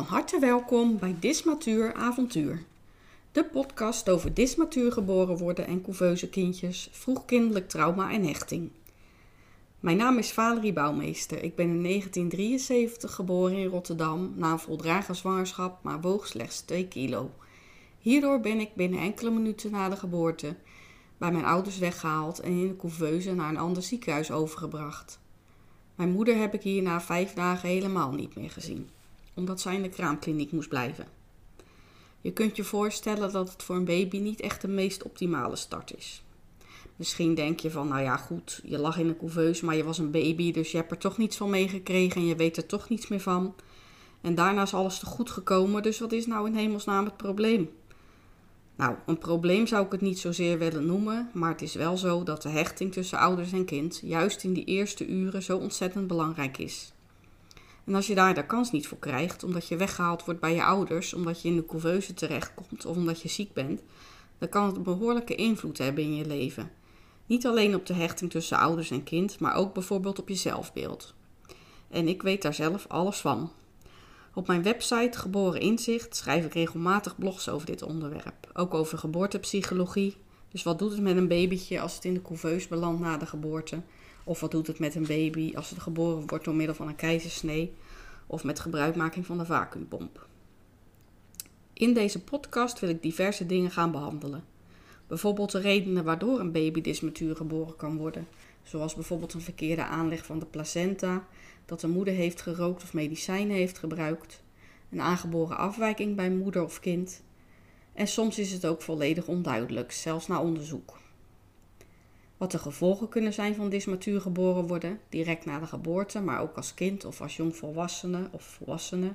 Van harte welkom bij Dismatuur Avontuur. De podcast over dismatuur geboren worden en couveuse kindjes, vroegkindelijk trauma en hechting. Mijn naam is Valerie Bouwmeester. Ik ben in 1973 geboren in Rotterdam na een voldragen zwangerschap, maar woog slechts 2 kilo. Hierdoor ben ik binnen enkele minuten na de geboorte bij mijn ouders weggehaald en in de couveuse naar een ander ziekenhuis overgebracht. Mijn moeder heb ik hier na vijf dagen helemaal niet meer gezien, omdat zij in de kraamkliniek moest blijven. Je kunt je voorstellen dat het voor een baby niet echt de meest optimale start is. Misschien denk je van, nou ja, goed, je lag in een couveuse, maar je was een baby, dus je hebt er toch niets van meegekregen en je weet er toch niets meer van. En daarna is alles te goed gekomen, dus wat is nou in hemelsnaam het probleem? Nou, een probleem zou ik het niet zozeer willen noemen, maar het is wel zo dat de hechting tussen ouders en kind juist in die eerste uren zo ontzettend belangrijk is. En als je daar de kans niet voor krijgt, omdat je weggehaald wordt bij je ouders, omdat je in de couveuse terechtkomt of omdat je ziek bent, dan kan het een behoorlijke invloed hebben in je leven. Niet alleen op de hechting tussen ouders en kind, maar ook bijvoorbeeld op je zelfbeeld. En ik weet daar zelf alles van. Op mijn website Geboren Inzicht schrijf ik regelmatig blogs over dit onderwerp. Ook over geboortepsychologie. Dus wat doet het met een babytje als het in de couveuse belandt na de geboorte? Of wat doet het met een baby als het geboren wordt door middel van een keizersnee? Of met gebruikmaking van de vacuümpomp? In deze podcast wil ik diverse dingen gaan behandelen. Bijvoorbeeld de redenen waardoor een baby dysmatuur geboren kan worden. Zoals bijvoorbeeld een verkeerde aanleg van de placenta, dat de moeder heeft gerookt of medicijnen heeft gebruikt, een aangeboren afwijking bij moeder of kind. En soms is het ook volledig onduidelijk, zelfs na onderzoek. Wat de gevolgen kunnen zijn van dysmatuur geboren worden, direct na de geboorte, maar ook als kind of als jongvolwassene of volwassene.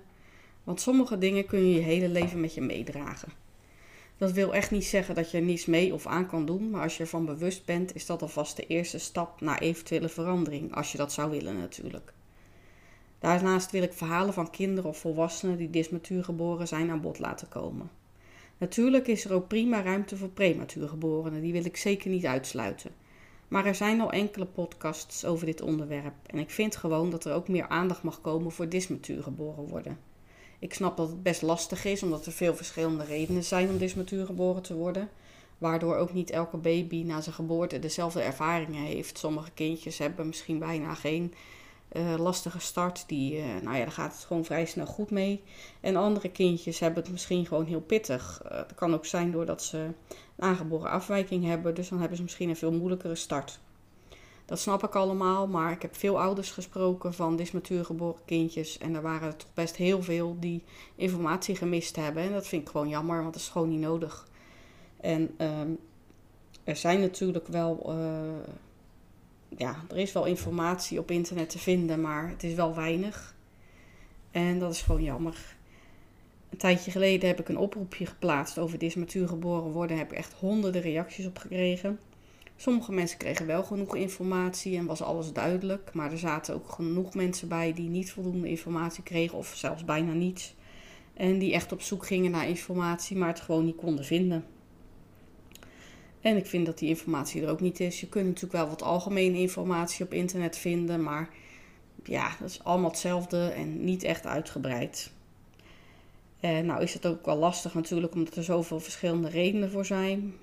Want sommige dingen kun je je hele leven met je meedragen. Dat wil echt niet zeggen dat je er niets mee of aan kan doen, maar als je ervan bewust bent, is dat alvast de eerste stap naar eventuele verandering, als je dat zou willen natuurlijk. Daarnaast wil ik verhalen van kinderen of volwassenen die dysmatuur geboren zijn aan bod laten komen. Natuurlijk is er ook prima ruimte voor prematuur geborenen, die wil ik zeker niet uitsluiten. Maar er zijn al enkele podcasts over dit onderwerp en ik vind gewoon dat er ook meer aandacht mag komen voor dysmatuur geboren worden. Ik snap dat het best lastig is, omdat er veel verschillende redenen zijn om dysmatuur geboren te worden. Waardoor ook niet elke baby na zijn geboorte dezelfde ervaringen heeft. Sommige kindjes hebben misschien bijna geen uh, lastige start. Die, uh, nou ja, daar gaat het gewoon vrij snel goed mee. En andere kindjes hebben het misschien gewoon heel pittig. Uh, het kan ook zijn doordat ze een aangeboren afwijking hebben. Dus dan hebben ze misschien een veel moeilijkere start. Dat snap ik allemaal, maar ik heb veel ouders gesproken van dysmatuur geboren kindjes. En er waren er toch best heel veel die informatie gemist hebben. En dat vind ik gewoon jammer, want dat is gewoon niet nodig. En ehm, er zijn natuurlijk wel ja, er is wel informatie op internet te vinden, maar het is wel weinig. En dat is gewoon jammer. Een tijdje geleden heb ik een oproepje geplaatst over dysmatuur geboren worden. Heb ik echt honderden reacties op gekregen. Sommige mensen kregen wel genoeg informatie en was alles duidelijk. Maar er zaten ook genoeg mensen bij die niet voldoende informatie kregen, of zelfs bijna niets. En die echt op zoek gingen naar informatie, maar het gewoon niet konden vinden. En ik vind dat die informatie er ook niet is. Je kunt natuurlijk wel wat algemene informatie op internet vinden, maar ja, dat is allemaal hetzelfde en niet echt uitgebreid. En nou is het ook wel lastig natuurlijk, omdat er zoveel verschillende redenen voor zijn.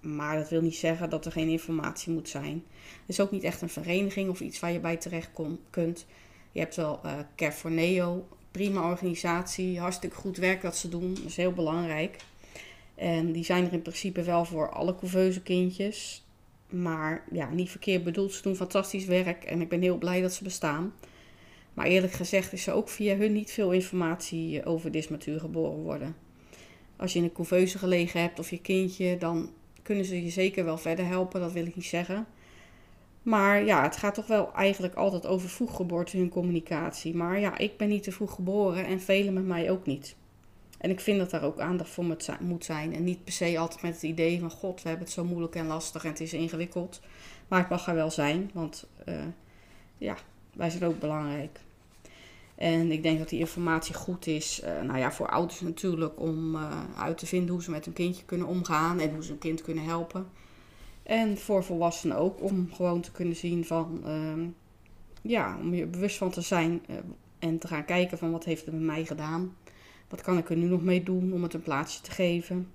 Maar dat wil niet zeggen dat er geen informatie moet zijn. Het is ook niet echt een vereniging of iets waar je bij terecht kunt. Je hebt wel uh, Care for Neo, prima organisatie, hartstikke goed werk dat ze doen, dat is heel belangrijk. En die zijn er in principe wel voor alle couveuse kindjes. Maar ja, niet verkeerd bedoeld. Ze doen fantastisch werk en ik ben heel blij dat ze bestaan. Maar eerlijk gezegd is er ook via hun niet veel informatie over dysmatuur geboren worden. Als je in een couveuse gelegen hebt of je kindje, dan kunnen ze je zeker wel verder helpen. Dat wil ik niet zeggen. Maar ja, het gaat toch wel eigenlijk altijd over vroeggeboorte hun communicatie. Maar ja, ik ben niet te vroeg geboren en velen met mij ook niet. En ik vind dat daar ook aandacht voor moet zijn. En niet per se altijd met het idee van: God, we hebben het zo moeilijk en lastig en het is ingewikkeld. Maar het mag er wel zijn, want uh, ja, wij zijn ook belangrijk. En ik denk dat die informatie goed is, uh, nou ja, voor ouders natuurlijk, om uh, uit te vinden hoe ze met hun kindje kunnen omgaan en hoe ze hun kind kunnen helpen. En voor volwassenen ook, om gewoon te kunnen zien van, uh, ja, om je bewust van te zijn en te gaan kijken van wat heeft het met mij gedaan. Wat kan ik er nu nog mee doen om het een plaatsje te geven?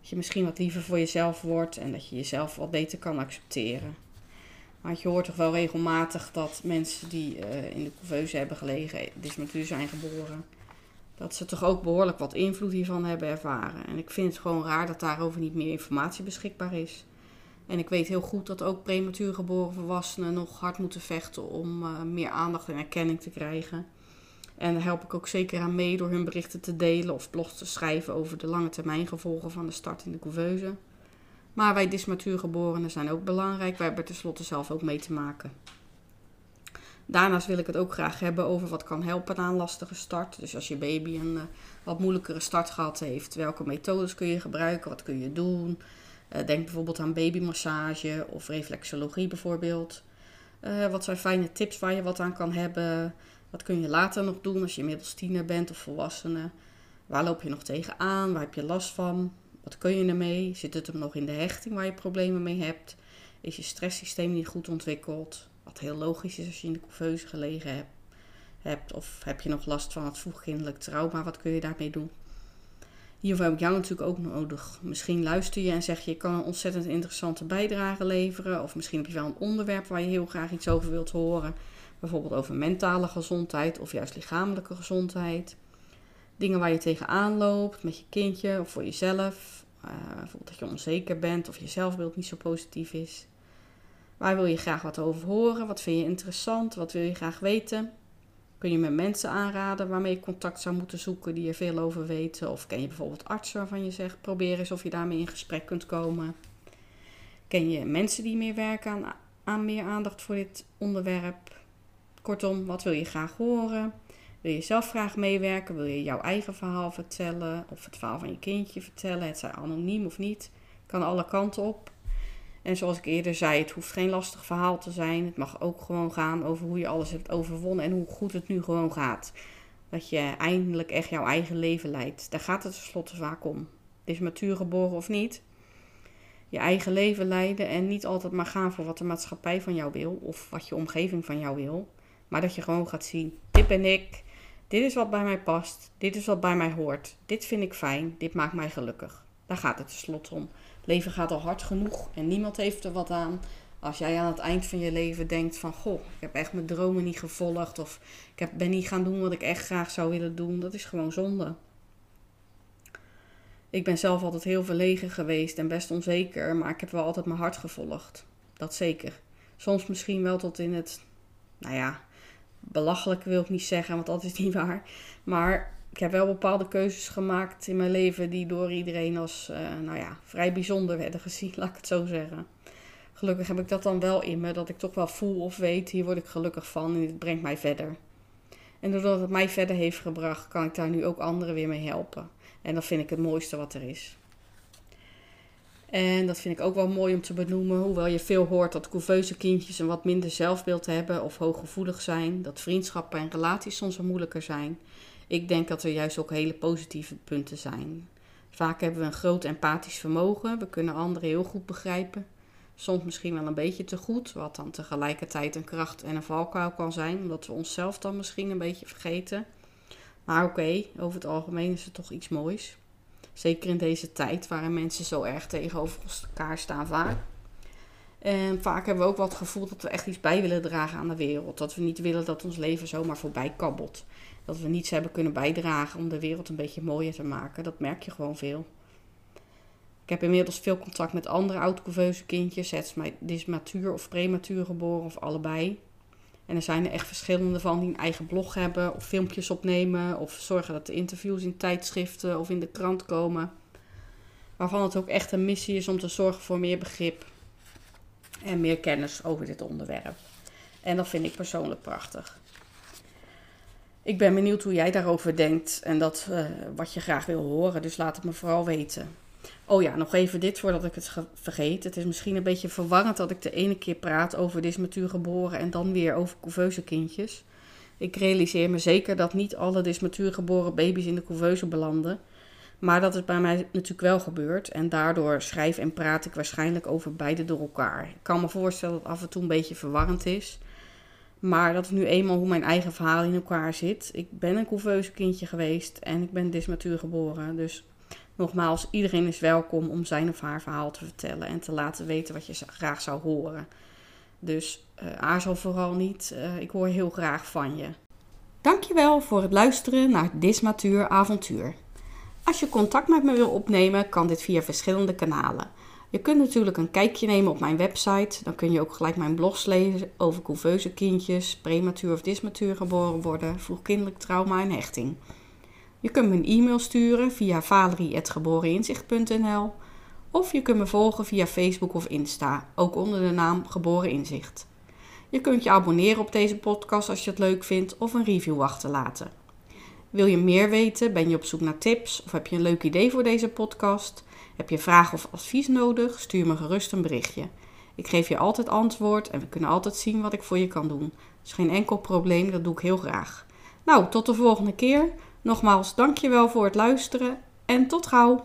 Dat je misschien wat liever voor jezelf wordt en dat je jezelf wat beter kan accepteren. Maar je hoort toch wel regelmatig dat mensen die uh, in de couveuse hebben gelegen, dysmatuur zijn geboren, dat ze toch ook behoorlijk wat invloed hiervan hebben ervaren. En ik vind het gewoon raar dat daarover niet meer informatie beschikbaar is. En ik weet heel goed dat ook prematuur geboren volwassenen nog hard moeten vechten om uh, meer aandacht en erkenning te krijgen. En daar help ik ook zeker aan mee door hun berichten te delen of blogs te schrijven over de lange termijn gevolgen van de start in de couveuse. Maar wij dysmatuurgeborenen zijn ook belangrijk. Wij hebben tenslotte zelf ook mee te maken. Daarnaast wil ik het ook graag hebben over wat kan helpen een lastige start. Dus als je baby een uh, wat moeilijkere start gehad heeft, welke methodes kun je gebruiken, wat kun je doen. Uh, denk bijvoorbeeld aan babymassage of reflexologie bijvoorbeeld. Uh, wat zijn fijne tips waar je wat aan kan hebben? Wat kun je later nog doen als je inmiddels tiener bent of volwassene? Waar loop je nog tegenaan? Waar heb je last van? Wat kun je ermee? Zit het hem nog in de hechting waar je problemen mee hebt? Is je stresssysteem niet goed ontwikkeld? Wat heel logisch is als je in de couveuse gelegen hebt. Of heb je nog last van het vroegkindelijk trauma? Wat kun je daarmee doen? Hiervoor heb ik jou natuurlijk ook nodig. Misschien luister je en zeg je: ik kan een ontzettend interessante bijdrage leveren. Of misschien heb je wel een onderwerp waar je heel graag iets over wilt horen. Bijvoorbeeld over mentale gezondheid of juist lichamelijke gezondheid. Dingen waar je tegenaan loopt met je kindje of voor jezelf. Uh, bijvoorbeeld dat je onzeker bent of je zelfbeeld niet zo positief is. Waar wil je graag wat over horen? Wat vind je interessant? Wat wil je graag weten? Kun je met mensen aanraden waarmee je contact zou moeten zoeken die er veel over weten? Of ken je bijvoorbeeld artsen waarvan je zegt probeer eens of je daarmee in gesprek kunt komen? Ken je mensen die meer werken aan, aan meer aandacht voor dit onderwerp? Kortom, wat wil je graag horen? Wil je zelf graag meewerken? Wil je jouw eigen verhaal vertellen? Of het verhaal van je kindje vertellen? Het zij anoniem of niet? Kan alle kanten op. En zoals ik eerder zei, het hoeft geen lastig verhaal te zijn. Het mag ook gewoon gaan over hoe je alles hebt overwonnen en hoe goed het nu gewoon gaat. Dat je eindelijk echt jouw eigen leven leidt. Daar gaat het tenslotte vaak om. Is matuur geboren of niet? Je eigen leven leiden en niet altijd maar gaan voor wat de maatschappij van jou wil of wat je omgeving van jou wil. Maar dat je gewoon gaat zien: dit ben ik, dit is wat bij mij past, dit is wat bij mij hoort, dit vind ik fijn, dit maakt mij gelukkig. Daar gaat het tenslotte om leven gaat al hard genoeg en niemand heeft er wat aan. Als jij aan het eind van je leven denkt van, goh, ik heb echt mijn dromen niet gevolgd of ik heb, ben niet gaan doen wat ik echt graag zou willen doen, dat is gewoon zonde. Ik ben zelf altijd heel verlegen geweest en best onzeker, maar ik heb wel altijd mijn hart gevolgd. Dat zeker. Soms misschien wel tot in het, nou ja, belachelijk wil ik niet zeggen, want dat is niet waar. Maar ik heb wel bepaalde keuzes gemaakt in mijn leven die door iedereen als uh, nou ja, vrij bijzonder werden gezien, laat ik het zo zeggen. Gelukkig heb ik dat dan wel in me, dat ik toch wel voel of weet, hier word ik gelukkig van en dit brengt mij verder. En doordat het mij verder heeft gebracht, kan ik daar nu ook anderen weer mee helpen. En dat vind ik het mooiste wat er is. En dat vind ik ook wel mooi om te benoemen, hoewel je veel hoort dat couveuse kindjes een wat minder zelfbeeld hebben of hooggevoelig zijn, dat vriendschappen en relaties soms wat moeilijker zijn ik denk dat er juist ook hele positieve punten zijn. Vaak hebben we een groot empathisch vermogen. We kunnen anderen heel goed begrijpen. Soms misschien wel een beetje te goed, wat dan tegelijkertijd een kracht en een valkuil kan zijn, omdat we onszelf dan misschien een beetje vergeten. Maar oké, over het algemeen is het toch iets moois. Zeker in deze tijd waarin mensen zo erg tegenover elkaar staan vaak. En vaak hebben we ook het gevoel dat we echt iets bij willen dragen aan de wereld. Dat we niet willen dat ons leven zomaar voorbij kabbelt dat we niets hebben kunnen bijdragen om de wereld een beetje mooier te maken. Dat merk je gewoon veel. Ik heb inmiddels veel contact met andere oud-couveuse kindjes. Het is matuur of prematuur geboren of allebei. En er zijn er echt verschillende van die een eigen blog hebben of filmpjes opnemen of zorgen dat de interviews in tijdschriften of in de krant komen. Waarvan het ook echt een missie is om te zorgen voor meer begrip en meer kennis over dit onderwerp. En dat vind ik persoonlijk prachtig. Ik ben benieuwd hoe jij daarover denkt en dat, uh, wat je graag wil horen. Dus laat het me vooral weten. Oh ja, nog even dit voordat ik het vergeet. Het is misschien een beetje verwarrend dat ik de ene keer praat over dysmatuur geboren en dan weer over couveuse kindjes. Ik realiseer me zeker dat niet alle dysmatuur geboren baby's in de couveuse belanden. Maar dat is bij mij natuurlijk wel gebeurd. En daardoor schrijf en praat ik waarschijnlijk over beide door elkaar. Ik kan me voorstellen dat af en toe een beetje verwarrend is. Maar dat is nu eenmaal hoe mijn eigen verhaal in elkaar zit. Ik ben een couveuse kindje geweest en ik ben dismatuur geboren. Dus nogmaals, iedereen is welkom om zijn of haar verhaal te vertellen en te laten weten wat je graag zou horen. Dus uh, aarzel vooral niet. Uh, ik hoor heel graag van je. Dankjewel voor het luisteren naar Dismatuur Avontuur. Als je contact met me wil opnemen, kan dit via verschillende kanalen. Je kunt natuurlijk een kijkje nemen op mijn website. Dan kun je ook gelijk mijn blogs lezen over couveuse kindjes, prematuur of dismatuur geboren worden, vroegkindelijk trauma en hechting. Je kunt me een e-mail sturen via valerie.geboreninzicht.nl of je kunt me volgen via Facebook of Insta, ook onder de naam Geboren Inzicht. Je kunt je abonneren op deze podcast als je het leuk vindt of een review achterlaten. Wil je meer weten? Ben je op zoek naar tips of heb je een leuk idee voor deze podcast? Heb je vragen of advies nodig? Stuur me gerust een berichtje. Ik geef je altijd antwoord en we kunnen altijd zien wat ik voor je kan doen. Dat is geen enkel probleem, dat doe ik heel graag. Nou, tot de volgende keer. Nogmaals, dankjewel voor het luisteren en tot gauw!